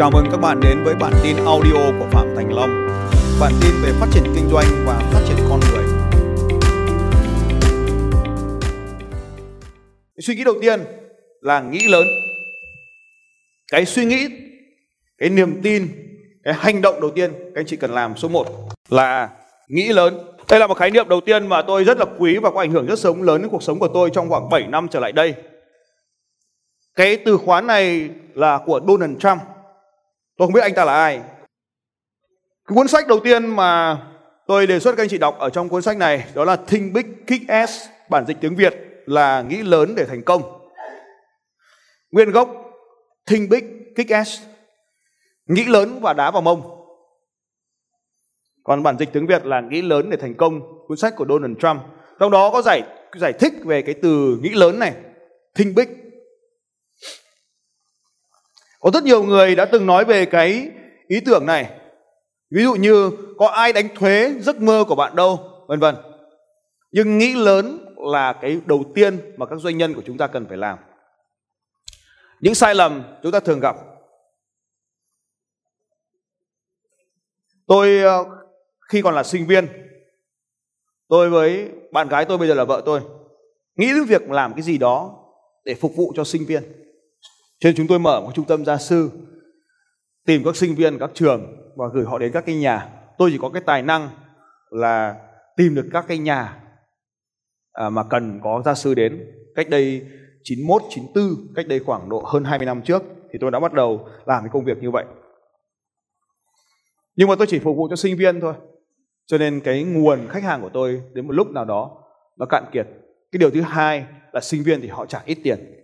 Chào mừng các bạn đến với bản tin audio của Phạm Thành Long. Bản tin về phát triển kinh doanh và phát triển con người. Suy nghĩ đầu tiên là nghĩ lớn. Cái suy nghĩ, cái niềm tin, cái hành động đầu tiên các anh chị cần làm số 1 là nghĩ lớn. Đây là một khái niệm đầu tiên mà tôi rất là quý và có ảnh hưởng rất sống lớn đến cuộc sống của tôi trong khoảng 7 năm trở lại đây. Cái từ khóa này là của Donald Trump. Tôi không biết anh ta là ai. Cái cuốn sách đầu tiên mà tôi đề xuất các anh chị đọc ở trong cuốn sách này đó là Think Big Kick Ass, bản dịch tiếng Việt là nghĩ lớn để thành công. Nguyên gốc Think Big Kick Ass, nghĩ lớn và đá vào mông. Còn bản dịch tiếng Việt là nghĩ lớn để thành công, cuốn sách của Donald Trump. Trong đó có giải giải thích về cái từ nghĩ lớn này, think big. Có rất nhiều người đã từng nói về cái ý tưởng này. Ví dụ như có ai đánh thuế giấc mơ của bạn đâu, vân vân. Nhưng nghĩ lớn là cái đầu tiên mà các doanh nhân của chúng ta cần phải làm. Những sai lầm chúng ta thường gặp. Tôi ờ, khi còn là sinh viên, tôi với bạn gái tôi bây giờ là vợ tôi, nghĩ đến việc làm cái gì đó để phục vụ cho sinh viên. Cho nên chúng tôi mở một trung tâm gia sư, tìm các sinh viên các trường và gửi họ đến các cái nhà. Tôi chỉ có cái tài năng là tìm được các cái nhà à, mà cần có gia sư đến. Cách đây 91, 94, cách đây khoảng độ hơn 20 năm trước thì tôi đã bắt đầu làm cái công việc như vậy. Nhưng mà tôi chỉ phục vụ cho sinh viên thôi. Cho nên cái nguồn khách hàng của tôi đến một lúc nào đó nó cạn kiệt. Cái điều thứ hai là sinh viên thì họ trả ít tiền.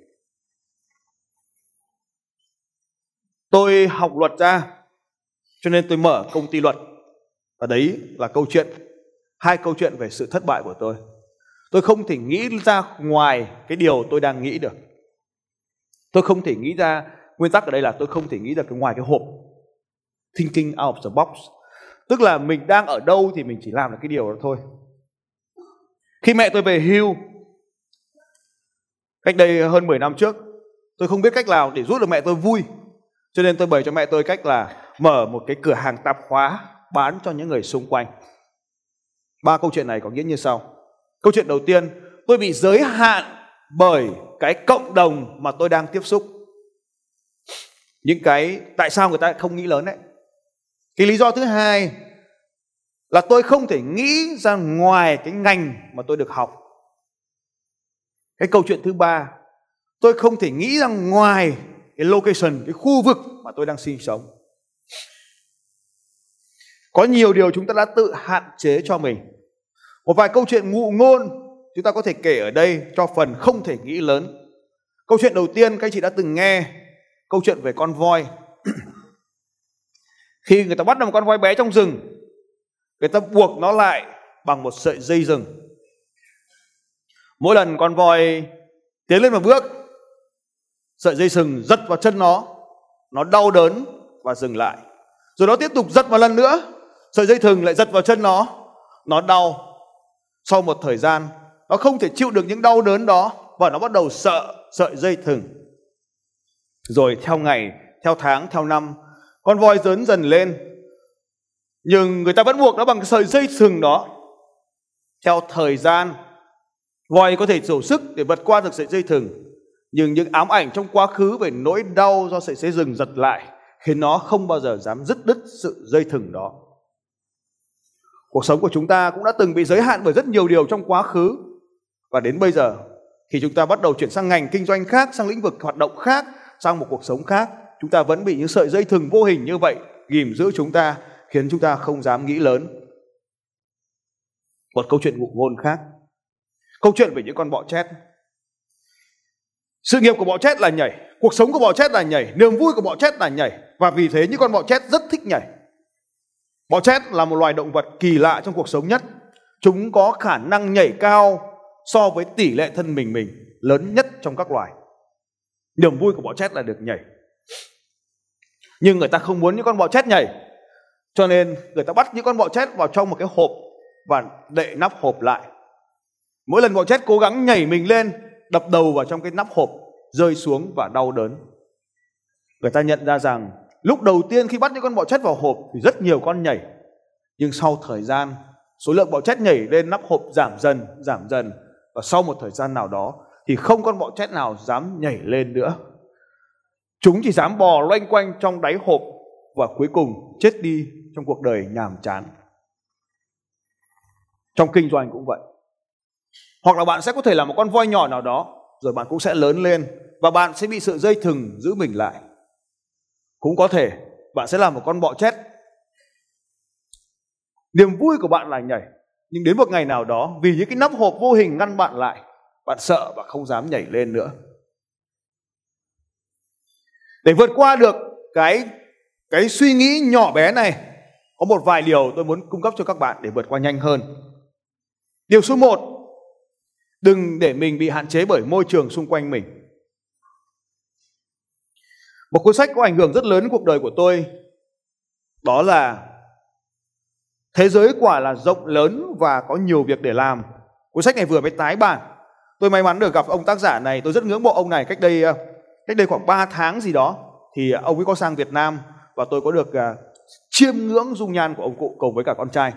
Tôi học luật ra, cho nên tôi mở công ty luật. Và đấy là câu chuyện, hai câu chuyện về sự thất bại của tôi. Tôi không thể nghĩ ra ngoài cái điều tôi đang nghĩ được. Tôi không thể nghĩ ra, nguyên tắc ở đây là tôi không thể nghĩ ra cái ngoài cái hộp thinking out of the box tức là mình đang ở đâu thì mình chỉ làm được cái điều đó thôi khi mẹ tôi về hưu, cách đây hơn 10 năm trước, tôi không biết cách nào để giúp được mẹ tôi vui cho nên tôi bày cho mẹ tôi cách là mở một cái cửa hàng tạp hóa bán cho những người xung quanh. Ba câu chuyện này có nghĩa như sau. Câu chuyện đầu tiên, tôi bị giới hạn bởi cái cộng đồng mà tôi đang tiếp xúc. Những cái tại sao người ta không nghĩ lớn đấy? Cái lý do thứ hai là tôi không thể nghĩ ra ngoài cái ngành mà tôi được học. Cái câu chuyện thứ ba, tôi không thể nghĩ ra ngoài cái location, cái khu vực mà tôi đang sinh sống. Có nhiều điều chúng ta đã tự hạn chế cho mình. Một vài câu chuyện ngụ ngôn chúng ta có thể kể ở đây cho phần không thể nghĩ lớn. Câu chuyện đầu tiên, các anh chị đã từng nghe câu chuyện về con voi. Khi người ta bắt được một con voi bé trong rừng, người ta buộc nó lại bằng một sợi dây rừng. Mỗi lần con voi tiến lên một bước sợi dây sừng giật vào chân nó nó đau đớn và dừng lại. Rồi nó tiếp tục giật một lần nữa, sợi dây thừng lại giật vào chân nó nó đau. Sau một thời gian, nó không thể chịu được những đau đớn đó và nó bắt đầu sợ sợi dây thừng. Rồi theo ngày, theo tháng, theo năm, con voi lớn dần lên. Nhưng người ta vẫn buộc nó bằng sợi dây sừng đó. Theo thời gian, voi có thể đủ sức để vượt qua được sợi dây thừng nhưng những ám ảnh trong quá khứ về nỗi đau do sợi dây rừng giật lại khiến nó không bao giờ dám dứt đứt sự dây thừng đó. Cuộc sống của chúng ta cũng đã từng bị giới hạn bởi rất nhiều điều trong quá khứ. Và đến bây giờ, khi chúng ta bắt đầu chuyển sang ngành kinh doanh khác, sang lĩnh vực hoạt động khác, sang một cuộc sống khác, chúng ta vẫn bị những sợi dây thừng vô hình như vậy ghìm giữ chúng ta, khiến chúng ta không dám nghĩ lớn. Một câu chuyện ngụ ngôn khác. Câu chuyện về những con bọ chét sự nghiệp của bọ chét là nhảy, cuộc sống của bọ chét là nhảy, niềm vui của bọ chét là nhảy. Và vì thế những con bọ chét rất thích nhảy. Bọ chét là một loài động vật kỳ lạ trong cuộc sống nhất. Chúng có khả năng nhảy cao so với tỷ lệ thân mình mình lớn nhất trong các loài. Niềm vui của bọ chét là được nhảy. Nhưng người ta không muốn những con bọ chét nhảy. Cho nên người ta bắt những con bọ chét vào trong một cái hộp và đậy nắp hộp lại. Mỗi lần bọ chét cố gắng nhảy mình lên đập đầu vào trong cái nắp hộp, rơi xuống và đau đớn. Người ta nhận ra rằng, lúc đầu tiên khi bắt những con bọ chét vào hộp thì rất nhiều con nhảy, nhưng sau thời gian, số lượng bọ chét nhảy lên nắp hộp giảm dần giảm dần, và sau một thời gian nào đó thì không con bọ chét nào dám nhảy lên nữa. Chúng chỉ dám bò loanh quanh trong đáy hộp và cuối cùng chết đi trong cuộc đời nhàm chán. Trong kinh doanh cũng vậy hoặc là bạn sẽ có thể là một con voi nhỏ nào đó, rồi bạn cũng sẽ lớn lên và bạn sẽ bị sự dây thừng giữ mình lại. Cũng có thể bạn sẽ là một con bọ chết. Niềm vui của bạn là nhảy, nhưng đến một ngày nào đó, vì những cái nắp hộp vô hình ngăn bạn lại, bạn sợ và không dám nhảy lên nữa. Để vượt qua được cái cái suy nghĩ nhỏ bé này, có một vài điều tôi muốn cung cấp cho các bạn để vượt qua nhanh hơn. Điều số 1 đừng để mình bị hạn chế bởi môi trường xung quanh mình. Một cuốn sách có ảnh hưởng rất lớn đến cuộc đời của tôi. Đó là thế giới quả là rộng lớn và có nhiều việc để làm. Cuốn sách này vừa mới tái bản. Tôi may mắn được gặp ông tác giả này. Tôi rất ngưỡng mộ ông này cách đây ờ, cách đây khoảng 3 tháng gì đó. Thì ờ, ông ấy có sang Việt Nam và tôi có được uh, chiêm ngưỡng dung nhan của ông cụ cùng với cả con trai.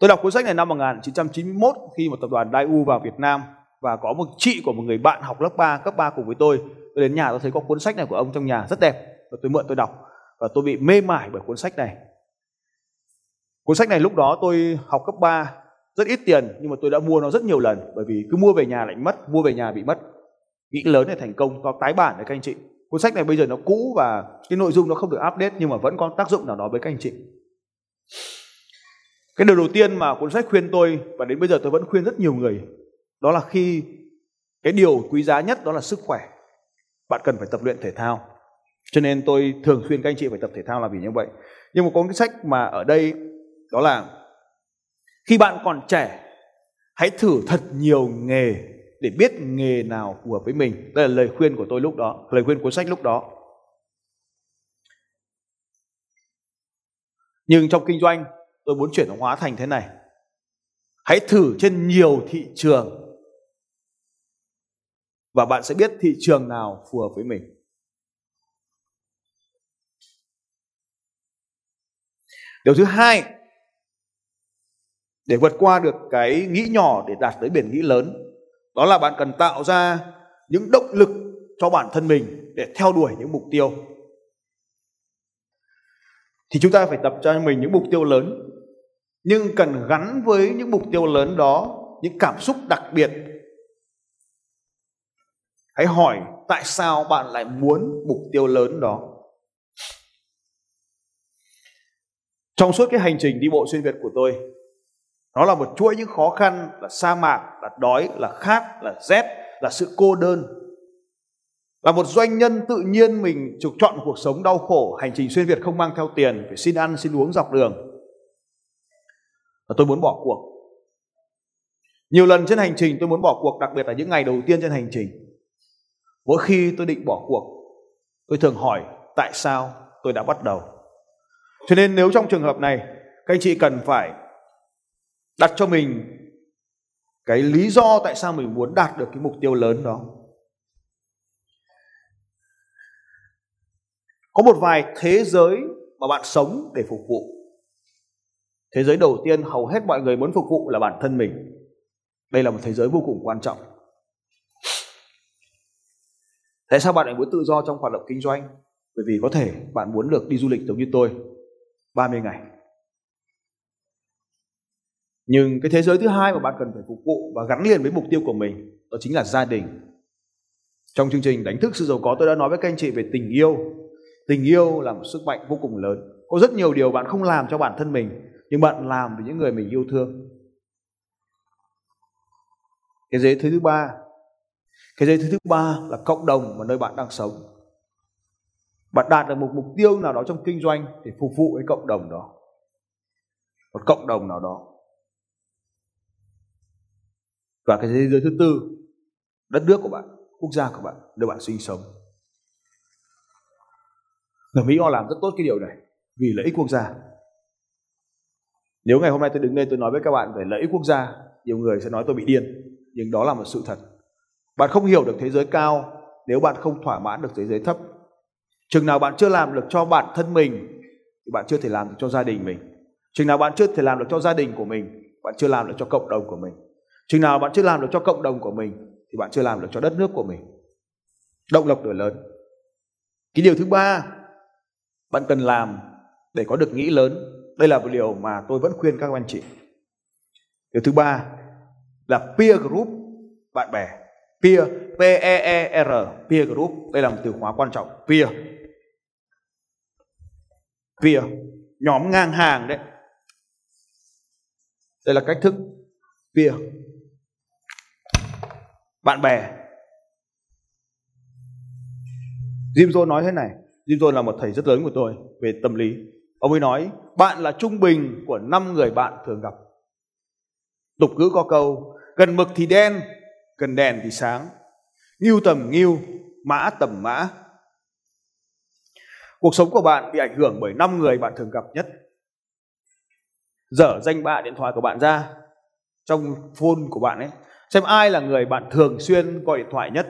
Tôi đọc cuốn sách này năm 1991 khi một tập đoàn Daewoo vào Việt Nam và có một chị của một người bạn học lớp 3, cấp 3 cùng với tôi. Tôi đến nhà tôi thấy có cuốn sách này của ông trong nhà rất đẹp và tôi mượn tôi đọc và tôi bị mê mải bởi cuốn sách này. Cuốn sách này lúc đó tôi học cấp 3 rất ít tiền nhưng mà tôi đã mua nó rất nhiều lần bởi vì cứ mua về nhà lại mất, mua về nhà bị mất nghĩ lớn để thành công có tái bản đấy các anh chị cuốn sách này bây giờ nó cũ và cái nội dung nó không được update nhưng mà vẫn có tác dụng nào đó với các anh chị cái điều đầu tiên mà cuốn sách khuyên tôi và đến bây giờ tôi vẫn khuyên rất nhiều người đó là khi cái điều quý giá nhất đó là sức khỏe bạn cần phải tập luyện thể thao cho nên tôi thường khuyên các anh chị phải tập thể thao là vì như vậy nhưng mà có cái sách mà ở đây đó là khi bạn còn trẻ hãy thử thật nhiều nghề để biết nghề nào phù hợp với mình. Đây là lời khuyên của tôi lúc đó, lời khuyên cuốn sách lúc đó. Nhưng trong kinh doanh, tôi muốn chuyển hóa thành thế này. Hãy thử trên nhiều thị trường và bạn sẽ biết thị trường nào phù hợp với mình. Điều thứ hai, để vượt qua được cái nghĩ nhỏ để đạt tới biển nghĩ lớn đó là bạn cần tạo ra những động lực cho bản thân mình để theo đuổi những mục tiêu thì chúng ta phải tập cho mình những mục tiêu lớn nhưng cần gắn với những mục tiêu lớn đó, những cảm xúc đặc biệt. Hãy hỏi tại sao bạn lại muốn mục tiêu lớn đó. Trong suốt cái hành trình đi bộ xuyên việt của tôi, nó là một chuỗi những khó khăn, là sa mạc, là đói, là khát là rét, là sự cô đơn. Là một doanh nhân tự nhiên mình trục chọn một cuộc sống đau khổ, hành trình xuyên việt không mang theo tiền, phải xin ăn, xin uống dọc đường và tôi muốn bỏ cuộc. Nhiều lần trên hành trình tôi muốn bỏ cuộc, đặc biệt là những ngày đầu tiên trên hành trình. Mỗi khi tôi định bỏ cuộc, tôi thường hỏi tại sao tôi đã bắt đầu. Cho nên nếu trong trường hợp này, các anh chị cần phải đặt cho mình cái lý do tại sao mình muốn đạt được cái mục tiêu lớn đó. Có một vài thế giới mà bạn sống để phục vụ thế giới đầu tiên hầu hết mọi người muốn phục vụ là bản thân mình. Đây là một thế giới vô cùng quan trọng. Tại sao bạn lại muốn tự do trong hoạt động kinh doanh? Bởi vì có thể bạn muốn được đi du lịch giống như tôi 30 ngày. Nhưng cái thế giới thứ hai mà bạn cần phải phục vụ và gắn liền với mục tiêu của mình, đó chính là gia đình. Trong chương trình đánh thức sự giàu có, tôi đã nói với các anh chị về tình yêu. Tình yêu là một sức mạnh vô cùng lớn. Có rất nhiều điều bạn không làm cho bản thân mình nhưng bạn làm vì những người mình yêu thương. Cái giới thứ thứ ba, cái giới thứ thứ ba là cộng đồng mà nơi bạn đang sống. Bạn đạt được một mục tiêu nào đó trong kinh doanh để phục vụ cái cộng đồng đó. Một cộng đồng nào đó. Và cái thế giới thứ tư, đất nước của bạn, quốc gia của bạn, nơi bạn sinh sống. Người mỹ họ làm rất tốt cái điều này vì lợi ích quốc gia nếu ngày hôm nay tôi đứng đây tôi nói với các bạn về lợi ích quốc gia, nhiều người sẽ nói tôi bị điên. Nhưng đó là một sự thật. Bạn không hiểu được thế giới cao nếu bạn không thỏa mãn được thế giới thấp. Chừng nào bạn chưa làm được cho bản thân mình, thì bạn chưa thể làm được cho gia đình mình. Chừng nào bạn chưa thể làm được cho gia đình của mình, bạn chưa làm được cho cộng đồng của mình. Chừng nào bạn chưa làm được cho cộng đồng của mình, thì bạn chưa làm được cho đất nước của mình. Động lực đổi lớn. Cái điều thứ ba bạn cần làm để có được nghĩ lớn đây là một điều mà tôi vẫn khuyên các anh chị. Điều thứ ba là peer group bạn bè. Peer, p e e r, peer group. Đây là một từ khóa quan trọng. Peer. Peer, nhóm ngang hàng đấy. Đây là cách thức peer. Bạn bè. Jim Jones nói thế này. Jim Jones là một thầy rất lớn của tôi về tâm lý ông ấy nói, bạn là trung bình của năm người bạn thường gặp. Tục ngữ có câu, gần mực thì đen, gần đèn thì sáng. Nghiêu tầm nghiêu, mã tầm mã. Cuộc sống của bạn bị ảnh hưởng bởi năm người bạn thường gặp nhất. Dở danh bạ điện thoại của bạn ra trong phone của bạn ấy, xem ai là người bạn thường xuyên gọi điện thoại nhất.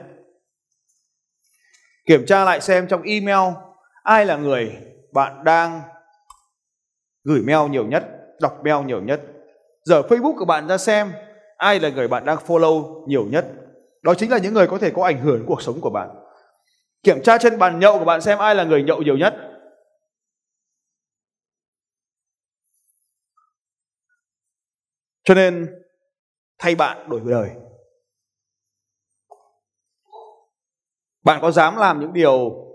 Kiểm tra lại xem trong email, ai là người bạn đang gửi mail nhiều nhất, đọc mail nhiều nhất. Giờ facebook của bạn ra xem, ai là người bạn đang follow nhiều nhất? Đó chính là những người có thể có ảnh hưởng cuộc sống của bạn. Kiểm tra trên bàn nhậu của bạn xem ai là người nhậu nhiều nhất. Cho nên, thay bạn đổi đời. Bạn có dám làm những điều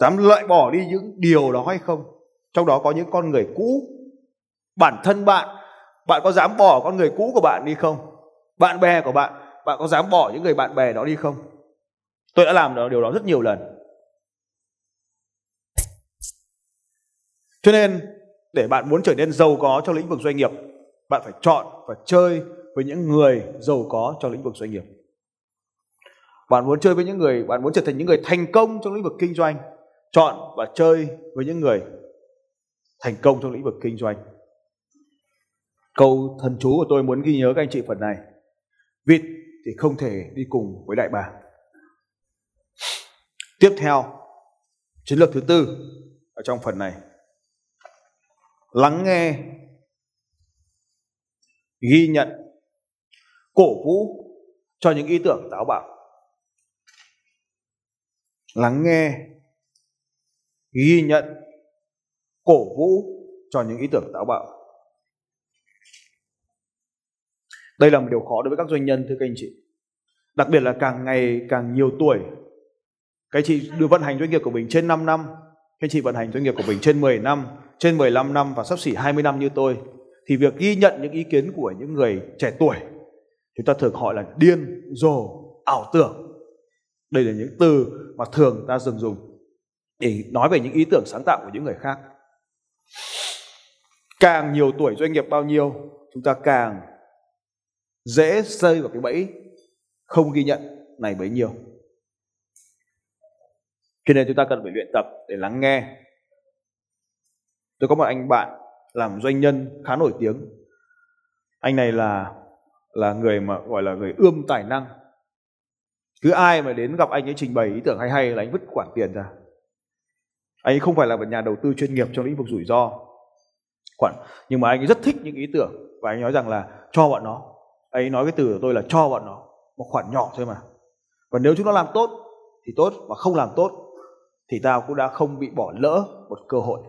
dám loại bỏ đi những điều đó hay không? Trong đó có những con người cũ. Bản thân bạn bạn có dám bỏ con người cũ của bạn đi không? Bạn bè của bạn bạn có dám bỏ những người bạn bè đó đi không? Tôi đã làm điều đó rất nhiều lần. Cho nên, để bạn muốn trở nên giàu có trong lĩnh vực doanh nghiệp, bạn phải chọn và chơi với những người giàu có trong lĩnh vực doanh nghiệp. Bạn muốn chơi với những người, bạn muốn trở thành những người thành công trong lĩnh vực kinh doanh chọn và chơi với những người thành công trong lĩnh vực kinh doanh. Câu thần chú của tôi muốn ghi nhớ các anh chị phần này. Vịt thì không thể đi cùng với đại bàng. Tiếp theo, chiến lược thứ tư ở trong phần này. Lắng nghe, ghi nhận, cổ vũ cho những ý tưởng táo bạo. Lắng nghe ghi nhận cổ vũ cho những ý tưởng táo bạo. Đây là một điều khó đối với các doanh nhân, thưa các anh chị. Đặc biệt là càng ngày càng nhiều tuổi, các anh chị đưa vận hành doanh nghiệp của mình trên 5 năm, các anh chị vận hành doanh nghiệp của mình trên 10 năm, trên 15 năm và sắp xỉ 20 năm như tôi, thì việc ghi nhận những ý kiến của những người trẻ tuổi, chúng ta thường gọi là điên rồ, ảo tưởng. Đây là những từ mà thường ta dừng dùng để nói về những ý tưởng sáng tạo của những người khác. Càng nhiều tuổi doanh nghiệp bao nhiêu, chúng ta càng dễ rơi vào cái bẫy không ghi nhận này bấy nhiêu. Cho nên chúng ta cần phải luyện tập để lắng nghe. Tôi có một anh bạn làm doanh nhân khá nổi tiếng. Anh này là là người mà gọi là người ươm tài năng. Cứ ai mà đến gặp anh ấy trình bày ý tưởng hay hay là anh vứt khoản tiền ra anh ấy không phải là một nhà đầu tư chuyên nghiệp trong lĩnh vực rủi ro. Khoản nhưng mà anh ấy rất thích những ý tưởng và anh nói rằng là cho bọn nó. Anh ấy nói cái từ của tôi là cho bọn nó một khoản nhỏ thôi mà. Và nếu chúng nó làm tốt thì tốt mà không làm tốt thì tao cũng đã không bị bỏ lỡ một cơ hội.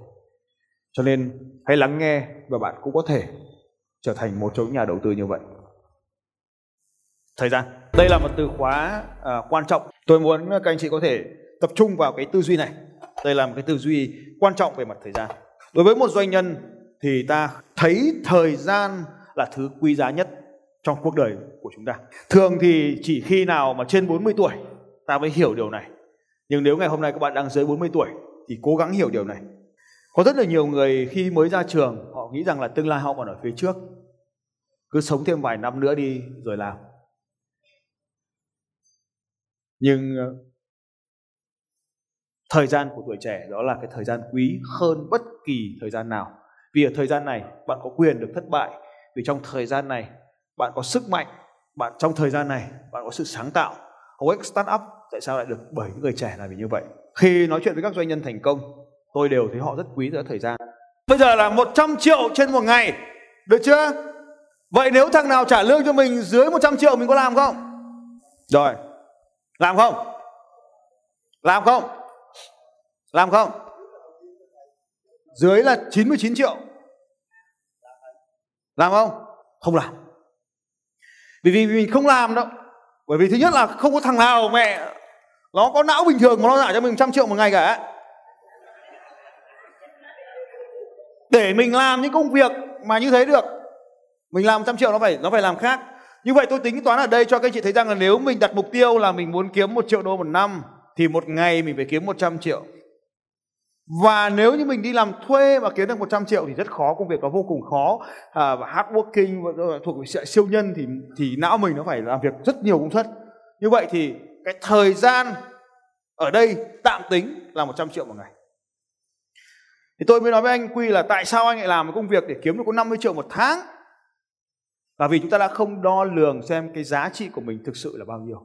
Cho nên hãy lắng nghe và bạn cũng có thể trở thành một trong những nhà đầu tư như vậy. Thời gian đây là một từ khóa uh, quan trọng. Tôi muốn các anh chị có thể tập trung vào cái tư duy này đây là một cái tư duy quan trọng về mặt thời gian. Đối với một doanh nhân thì ta thấy thời gian là thứ quý giá nhất trong cuộc đời của chúng ta. Thường thì chỉ khi nào mà trên 40 tuổi, ta mới hiểu điều này. Nhưng nếu ngày hôm nay các bạn đang dưới 40 tuổi, thì cố gắng hiểu điều này. Có rất là nhiều người khi mới ra trường, họ nghĩ rằng là tương lai họ còn ở phía trước. Cứ sống thêm vài năm nữa đi, rồi làm. Nhưng thời gian của tuổi trẻ đó là cái thời gian quý hơn bất kỳ thời gian nào. Vì ở thời gian này, bạn có quyền được thất bại. Vì trong thời gian này, bạn có sức mạnh. Bạn, trong thời gian này, bạn có sự sáng tạo. Hầu hết startup, tại sao lại được? Bởi những người trẻ là vì như vậy. Khi nói chuyện với các doanh nhân thành công, tôi đều thấy họ rất quý giữa thời gian. Bây giờ là 100 triệu trên một ngày, được chưa? Vậy nếu thằng nào trả lương cho mình dưới 100 triệu, mình có làm không? Rồi, làm không? Làm không? Làm không? Dưới là 99 triệu. Làm không? Không làm. Vì vì mình không làm đâu. Bởi vì thứ nhất là không có thằng nào mẹ, nó có não bình thường mà nó trả cho mình trăm triệu một ngày cả. Để mình làm những công việc mà như thế được, mình làm trăm triệu nó phải nó phải làm khác. Như vậy tôi tính toán ở đây cho các anh chị thấy rằng là nếu mình đặt mục tiêu là mình muốn kiếm một triệu đô một năm, thì một ngày mình phải kiếm 100 triệu và nếu như mình đi làm thuê mà kiếm được 100 triệu thì rất khó công việc nó vô cùng khó. À, và hard working thuộc về siêu nhân thì thì não mình nó phải làm việc rất nhiều công suất. Như vậy thì cái thời gian ở đây tạm tính là 100 triệu một ngày. Thì tôi mới nói với anh Quy là tại sao anh lại làm một công việc để kiếm được có 50 triệu một tháng? Là vì chúng ta đã không đo lường xem cái giá trị của mình thực sự là bao nhiêu.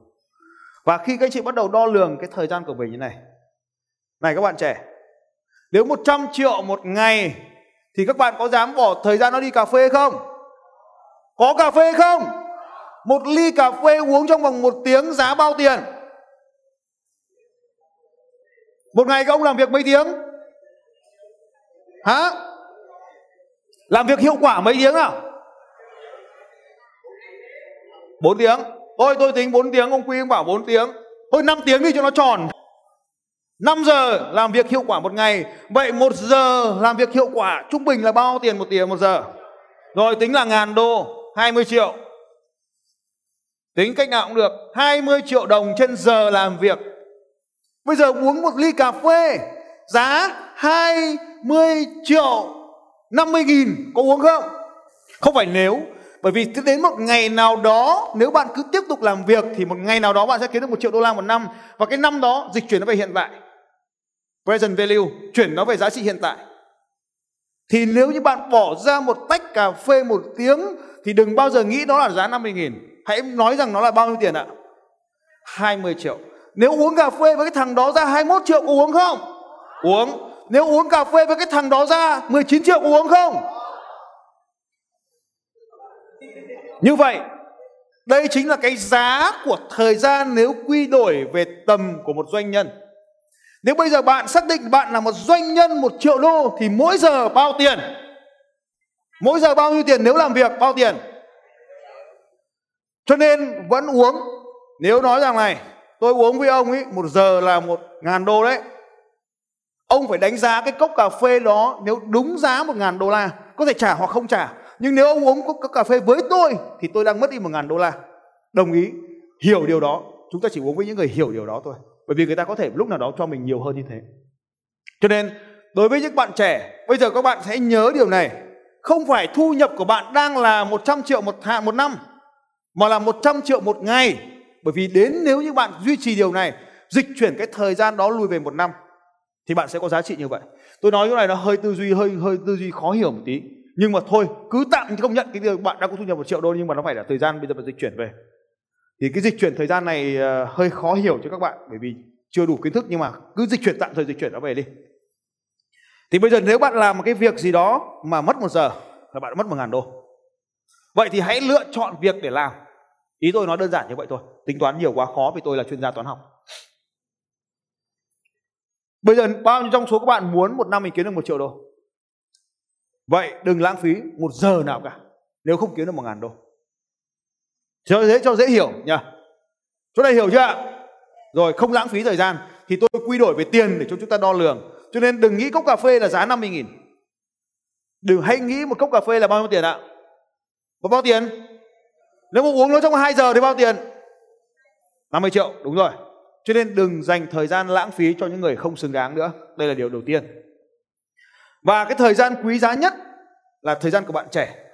Và khi các anh chị bắt đầu đo lường cái thời gian của mình như này. Này các bạn trẻ nếu 100 triệu một ngày thì các bạn có dám bỏ thời gian nó đi cà phê không? Có cà phê không? Một ly cà phê uống trong vòng một tiếng giá bao tiền? Một ngày các ông làm việc mấy tiếng? Hả? Làm việc hiệu quả mấy tiếng à? 4 tiếng. Thôi tôi tính 4 tiếng, ông Quy ông bảo 4 tiếng. Thôi 5 tiếng đi cho nó tròn. 5 giờ làm việc hiệu quả một ngày. Vậy một giờ làm việc hiệu quả Trung bình là bao tiền một tiền một giờ? Rồi tính là ngàn đô 20 triệu. Tính cách nào cũng được. 20 triệu đồng trên giờ làm việc. Bây giờ uống một ly cà phê, Giá 20 triệu 50 nghìn, Có uống không? Không phải nếu, Bởi vì đến một ngày nào đó, Nếu bạn cứ tiếp tục làm việc Thì một ngày nào đó bạn sẽ kiếm được một triệu đô la một năm. Và cái năm đó dịch chuyển nó về hiện tại present value, chuyển nó về giá trị hiện tại. Thì nếu như bạn bỏ ra một tách cà phê một tiếng, thì đừng bao giờ nghĩ đó là giá 50 nghìn. Hãy nói rằng nó là bao nhiêu tiền ạ? 20 triệu. Nếu uống cà phê với cái thằng đó ra 21 triệu, có uống không? Uống. Nếu uống cà phê với cái thằng đó ra 19 triệu, có uống không? Như vậy, đây chính là cái giá của thời gian nếu quy đổi về tầm của một doanh nhân nếu bây giờ bạn xác định bạn là một doanh nhân một triệu đô thì mỗi giờ bao tiền? Mỗi giờ bao nhiêu tiền nếu làm việc bao tiền? Cho nên vẫn uống. Nếu nói rằng này, tôi uống với ông ấy một giờ là một ngàn đô đấy. Ông phải đánh giá cái cốc cà phê đó nếu đúng giá một ngàn đô la. Có thể trả hoặc không trả. Nhưng nếu ông uống cốc cà phê với tôi thì tôi đang mất đi một ngàn đô la. Đồng ý. Hiểu điều đó. Chúng ta chỉ uống với những người hiểu điều đó thôi bởi vì người ta có thể lúc nào đó cho mình nhiều hơn như thế. Cho nên, đối với những bạn trẻ, bây giờ các bạn sẽ nhớ điều này. Không phải thu nhập của bạn đang là 100 triệu một hạ, một năm, mà là 100 triệu một ngày. Bởi vì đến nếu như bạn duy trì điều này, dịch chuyển cái thời gian đó lùi về một năm, thì bạn sẽ có giá trị như vậy. Tôi nói cái này nó hơi tư duy, hơi hơi tư duy khó hiểu một tí. Nhưng mà thôi, cứ tạm công nhận cái điều bạn đã có thu nhập một triệu đô, nhưng mà nó phải là thời gian bây giờ bạn dịch chuyển về thì cái dịch chuyển thời gian này ờ, hơi khó hiểu cho các bạn, bởi vì chưa đủ kiến thức, nhưng mà cứ dịch chuyển, tạm thời dịch chuyển nó về đi. Thì bây giờ nếu bạn làm một cái việc gì đó mà mất một giờ, là bạn mất một ngàn đô. Vậy thì hãy lựa chọn việc để làm. Ý tôi nói đơn giản như vậy thôi, tính toán nhiều quá khó vì tôi là chuyên gia toán học. Bây giờ bao nhiêu trong số các bạn muốn một năm mình kiếm được một triệu đô? Vậy đừng lãng phí một giờ nào cả, nếu không kiếm được một ngàn đô cho dễ cho dễ hiểu nhỉ chỗ này hiểu chưa ạ? Rồi, không lãng phí thời gian. Thì tôi quy đổi về tiền để cho chúng ta đo lường. Cho nên đừng nghĩ cốc cà phê là giá 50 nghìn. Đừng hãy nghĩ một cốc cà phê là bao nhiêu tiền ạ? Có bao tiền? Nếu mà uống nó trong 2 giờ thì bao tiền? 50 triệu, đúng rồi. Cho nên đừng dành thời gian lãng phí cho những người không xứng đáng nữa. Đây là điều đầu tiên. Và cái thời gian quý giá nhất là thời gian của bạn trẻ.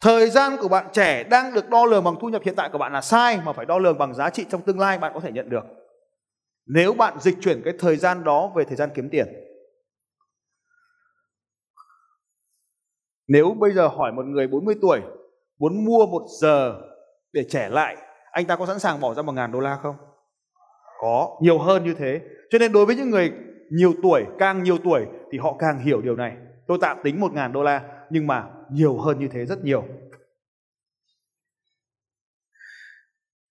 Thời gian của bạn trẻ đang được đo lường bằng thu nhập hiện tại của bạn là sai mà phải đo lường bằng giá trị trong tương lai bạn có thể nhận được. Nếu bạn dịch chuyển cái thời gian đó về thời gian kiếm tiền. Nếu bây giờ hỏi một người 40 tuổi muốn mua một giờ để trẻ lại, anh ta có sẵn sàng bỏ ra một ngàn đô la không có nhiều hơn như thế cho nên đối với những người nhiều tuổi càng nhiều tuổi thì họ càng hiểu điều này tôi tạm tính một ngàn đô la nhưng mà nhiều hơn như thế rất nhiều.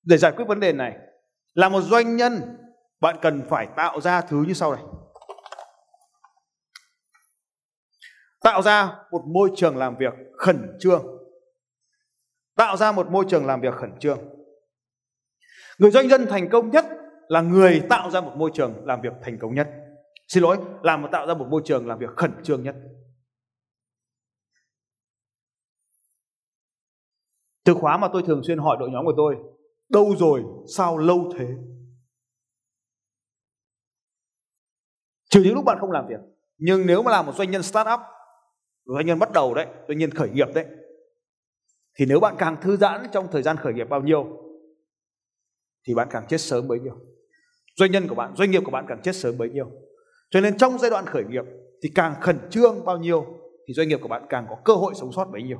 Để giải quyết vấn đề này, là một doanh nhân, bạn cần phải tạo ra thứ như sau này. Tạo ra một môi trường làm việc khẩn trương. Tạo ra một môi trường làm việc khẩn trương. Người doanh nhân thành công nhất là người tạo ra một môi trường làm việc thành công nhất. Xin lỗi, làm một tạo ra một môi trường làm việc khẩn trương nhất. Từ khóa mà tôi thường xuyên hỏi đội nhóm của tôi, đâu rồi? Sao lâu thế? Trừ những lúc bạn không làm việc. Nhưng nếu mà làm một doanh nhân start up doanh nhân bắt đầu đấy, doanh nhân khởi nghiệp đấy, thì nếu bạn càng thư giãn trong thời gian khởi nghiệp bao nhiêu, thì bạn càng chết sớm bấy nhiêu. Doanh nhân của bạn, doanh nghiệp của bạn càng chết sớm bấy nhiêu. Cho nên trong giai đoạn khởi nghiệp thì càng khẩn trương bao nhiêu, thì doanh nghiệp của bạn càng có cơ hội sống sót bấy nhiêu.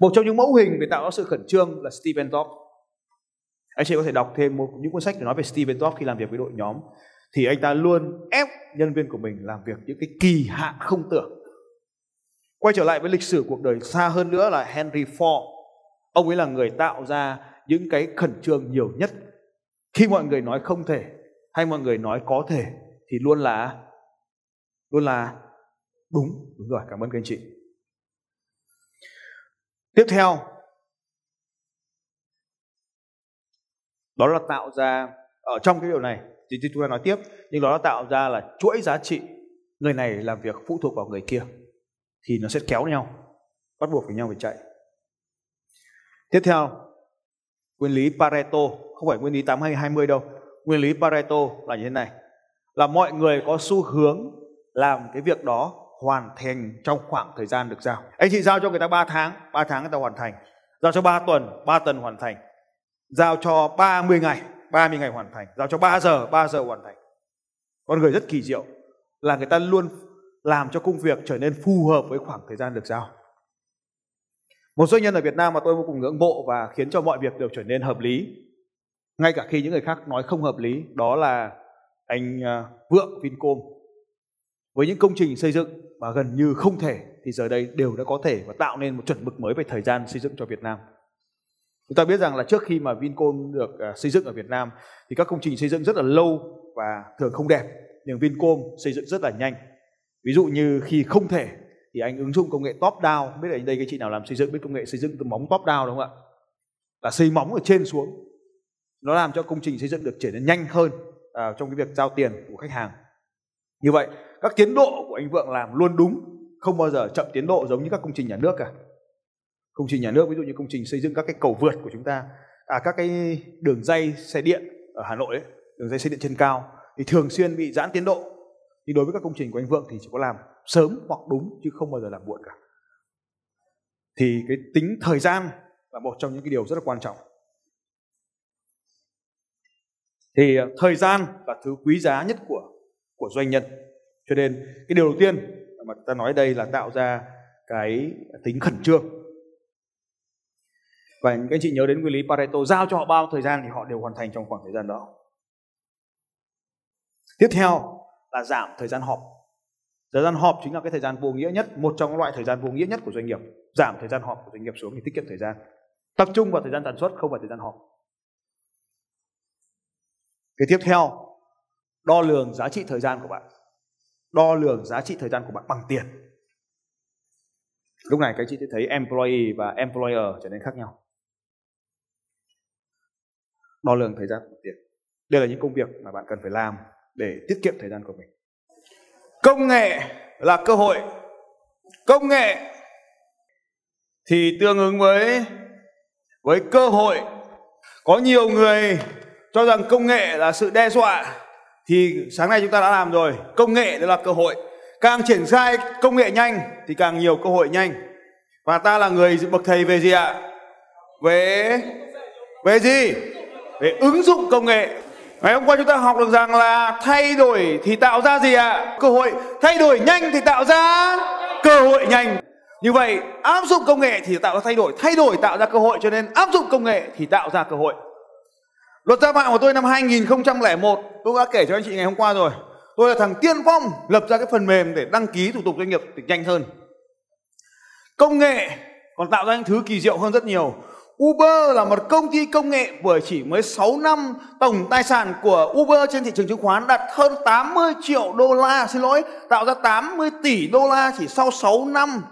Một trong những mẫu hình về tạo ra sự khẩn trương là Stephen Jobs anh chị có thể đọc thêm một, những cuốn sách để nói về Stephen Jobs khi làm việc với đội nhóm. Thì anh ta luôn ép nhân viên của mình làm việc những cái kỳ hạn không tưởng. Quay trở lại với lịch sử cuộc đời, xa hơn nữa là Henry Ford. Ông ấy là người tạo ra những cái khẩn trương nhiều nhất. Khi mọi người nói không thể, hay mọi người nói có thể, thì luôn là luôn là đúng đúng rồi. Cảm ơn các anh chị tiếp theo. Đó là tạo ra, ở trong cái điều này, thì chúng ta nói tiếp, nhưng đó là tạo ra là chuỗi giá trị. Người này làm việc phụ thuộc vào người kia, thì nó sẽ kéo nhau, bắt buộc với nhau phải chạy. Tiếp theo, nguyên lý Pareto, không phải nguyên lý 80 20 đâu. Nguyên lý Pareto là như thế này. Là mọi người có xu hướng làm cái việc đó hoàn thành trong khoảng thời gian được giao. Anh chị giao cho người ta 3 tháng 3 tháng người ta hoàn thành. Giao cho 3 tuần 3 tuần hoàn thành. Giao cho 30 ngày 30 ngày hoàn thành. Giao cho 3 giờ 3 giờ hoàn thành. Con người rất kỳ diệu là người ta luôn làm cho công việc trở nên phù hợp với khoảng thời gian được giao. Một doanh nhân ở Việt Nam mà tôi vô cùng ngưỡng mộ và khiến cho mọi việc đều trở nên hợp lý, ngay cả khi những người khác nói không hợp lý, đó là anh à, Vượng Vincom với những công trình xây dựng mà gần như không thể, thì giờ đây đều đã có thể và tạo nên một chuẩn mực mới về thời gian xây dựng cho Việt Nam. Chúng ta biết rằng là trước khi mà Vincom được à, xây dựng ở Việt Nam, thì các công trình xây dựng rất là lâu và thường không đẹp, nhưng Vincom xây dựng rất là nhanh. Ví dụ như khi không thể, thì anh ứng dụng công nghệ top down. Biết là đây cái chị nào làm xây dựng, biết công nghệ xây dựng từ móng top down đúng không ạ? Là xây móng ở trên xuống. Nó làm cho công trình xây dựng được trở nên nhanh hơn à, trong cái việc giao tiền của khách hàng như vậy các tiến độ của anh Vượng làm luôn đúng không bao giờ chậm tiến độ giống như các công trình nhà nước cả. Công trình nhà nước ví dụ như công trình xây dựng các cái cầu vượt của chúng ta à các cái đường dây xe điện ở Hà Nội ấy, đường dây xe điện trên cao thì thường xuyên bị giãn tiến độ. Nhưng đối với các công trình của anh Vượng thì chỉ có làm sớm hoặc đúng chứ không bao giờ làm muộn cả. Thì cái tính thời gian là một trong những cái điều rất là quan trọng. Thì à, thời gian là thứ quý giá nhất của của doanh nhân. Cho nên, cái điều đầu tiên mà ta nói đây là tạo ra cái tính khẩn trương. Và các anh chị nhớ đến nguyên lý Pareto, giao cho họ bao thời gian thì họ đều hoàn thành trong khoảng thời gian đó. Tiếp theo là giảm thời gian họp. Thời gian họp chính là cái thời gian vô nghĩa nhất, một trong các loại thời gian vô nghĩa nhất của doanh nghiệp. Giảm thời gian họp của doanh nghiệp xuống thì tiết kiệm thời gian. Tập trung vào thời gian sản xuất không phải thời gian họp. Cái tiếp theo đo lường giá trị thời gian của bạn. Đo lường giá trị thời gian của bạn bằng tiền. Lúc này các chị sẽ thấy employee và employer trở nên khác nhau. Đo lường thời gian bằng tiền. Đây là những công việc mà bạn cần phải làm để tiết kiệm thời gian của mình. Công nghệ là cơ hội. Công nghệ thì tương ứng với với cơ hội. Có nhiều người cho rằng công nghệ là sự đe dọa thì sáng nay chúng ta đã làm rồi. Công nghệ đó là cơ hội. Càng triển khai công nghệ nhanh thì càng nhiều cơ hội nhanh. Và ta là người bậc thầy về gì ạ? Về về gì? Về ứng dụng công nghệ. Ngày hôm qua chúng ta học được rằng là thay đổi thì tạo ra gì ạ? Cơ hội. Thay đổi nhanh thì tạo ra cơ hội nhanh. Như vậy, áp dụng công nghệ thì tạo ra thay đổi. Thay đổi tạo ra cơ hội cho nên áp dụng công nghệ thì tạo ra cơ hội luật gia phạm của tôi năm 2001 tôi đã kể cho anh chị ngày hôm qua rồi. Tôi là thằng tiên phong, lập ra cái phần mềm để đăng ký thủ tục doanh nghiệp được nhanh hơn. Công nghệ còn tạo ra những thứ kỳ diệu hơn rất nhiều. Uber là một công ty công nghệ vừa chỉ mới 6 năm, tổng tài sản của Uber trên thị trường chứng khoán đạt hơn 80 triệu đô la, xin lỗi, tạo ra 80 tỷ đô la chỉ sau 6 năm.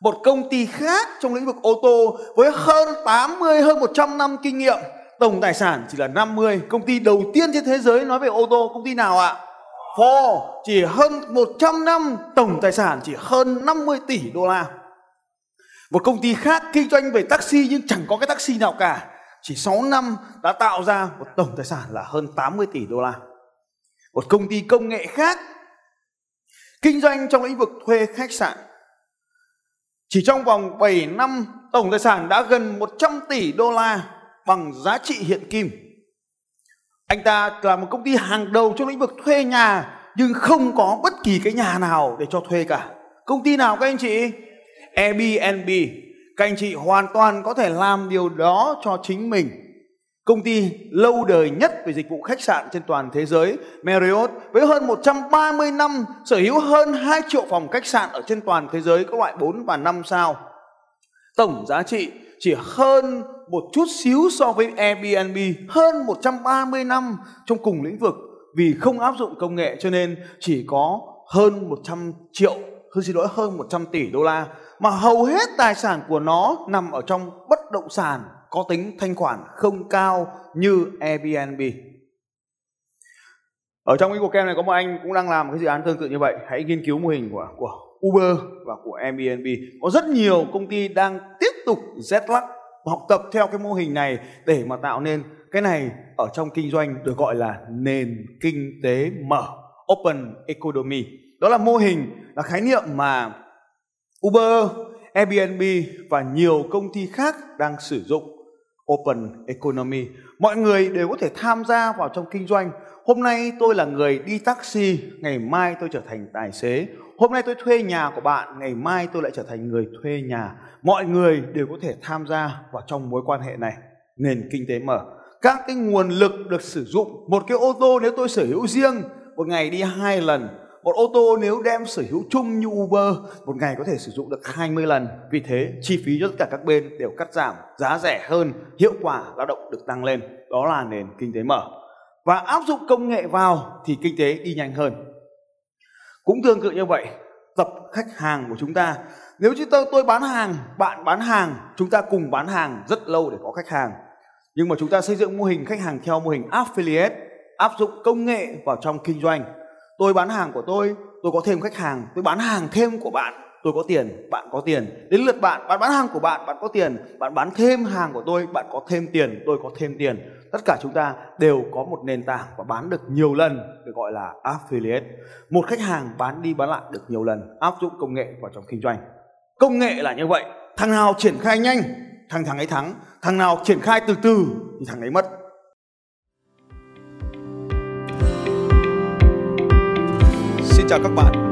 Một công ty khác trong lĩnh vực ô tô với hơn 80 hơn 100 năm kinh nghiệm tổng tài sản chỉ là 50 công ty đầu tiên trên thế giới nói về ô tô, công ty nào ạ? Ford, chỉ hơn 100 năm, tổng tài sản chỉ hơn 50 tỷ đô la. Một công ty khác kinh doanh về taxi nhưng chẳng có cái taxi nào cả. Chỉ 6 năm đã tạo ra một tổng tài sản là hơn 80 tỷ đô la. Một công ty công nghệ khác kinh doanh trong lĩnh vực thuê khách sạn. Chỉ trong vòng 7 năm, tổng tài sản đã gần 100 tỷ đô la bằng giá trị hiện kim. Anh ta là một công ty hàng đầu trong lĩnh vực thuê nhà, nhưng không có bất kỳ cái nhà nào để cho thuê cả. Công ty nào các anh chị? Airbnb. Các anh chị hoàn toàn có thể làm điều đó cho chính mình. Công ty lâu đời nhất về dịch vụ khách sạn trên toàn thế giới, Marriott, với hơn 130 năm sở hữu hơn 2 triệu phòng khách sạn ở trên toàn thế giới các loại 4 và 5 sao. Tổng giá trị chỉ hơn một chút xíu so với Airbnb, hơn 130 năm trong cùng lĩnh vực vì không áp dụng công nghệ cho nên chỉ có hơn 100 triệu, hơn xin lỗi, hơn 100 tỷ đô la mà hầu hết tài sản của nó nằm ở trong bất động sản có tính thanh khoản không cao như Airbnb. Ở trong cái cuộc kem này có một anh cũng đang làm cái dự án tương tự như vậy. Hãy nghiên cứu mô hình của của Uber và của Airbnb. Có rất nhiều công ty đang tiếp tục Z lắc học tập theo cái mô hình này để mà tạo nên cái này ở trong kinh doanh được gọi là nền kinh tế mở open economy đó là mô hình là khái niệm mà Uber, Airbnb và nhiều công ty khác đang sử dụng open economy. Mọi người đều có thể tham gia vào trong kinh doanh. Hôm nay tôi là người đi taxi, ngày mai tôi trở thành tài xế. Hôm nay tôi thuê nhà của bạn, ngày mai tôi lại trở thành người thuê nhà. Mọi người đều có thể tham gia vào trong mối quan hệ này. Nền kinh tế mở. Các cái nguồn lực được sử dụng. Một cái ô tô nếu tôi sở hữu riêng, một ngày đi hai lần một ô tô nếu đem sở hữu chung như Uber một ngày có thể sử dụng được 20 lần vì thế chi phí cho tất cả các bên đều cắt giảm giá rẻ hơn hiệu quả lao động được tăng lên đó là nền kinh tế mở và áp dụng công nghệ vào thì kinh tế đi nhanh hơn cũng tương tự như vậy tập khách hàng của chúng ta. Nếu như tôi, tôi bán hàng bạn bán hàng chúng ta cùng bán hàng rất lâu để có khách hàng. Nhưng mà chúng ta xây dựng mô hình khách hàng theo mô hình affiliate áp dụng công nghệ vào trong kinh doanh. Tôi bán hàng của tôi tôi có thêm khách hàng tôi bán hàng thêm của bạn tôi có tiền, bạn có tiền. Đến lượt bạn bạn bán hàng của bạn bạn có tiền. Bạn bán thêm hàng của tôi, bạn có thêm tiền, tôi có thêm tiền. Tất cả chúng ta đều có một nền tảng và bán được nhiều lần, được gọi là affiliate. Một khách hàng bán đi bán lại được nhiều lần, áp dụng công nghệ vào trong kinh doanh. Công nghệ là như vậy. Thằng nào triển khai nhanh, thằng thằng ấy thắng. Thằng nào triển khai từ từ thì thằng ấy mất. Xin chào các bạn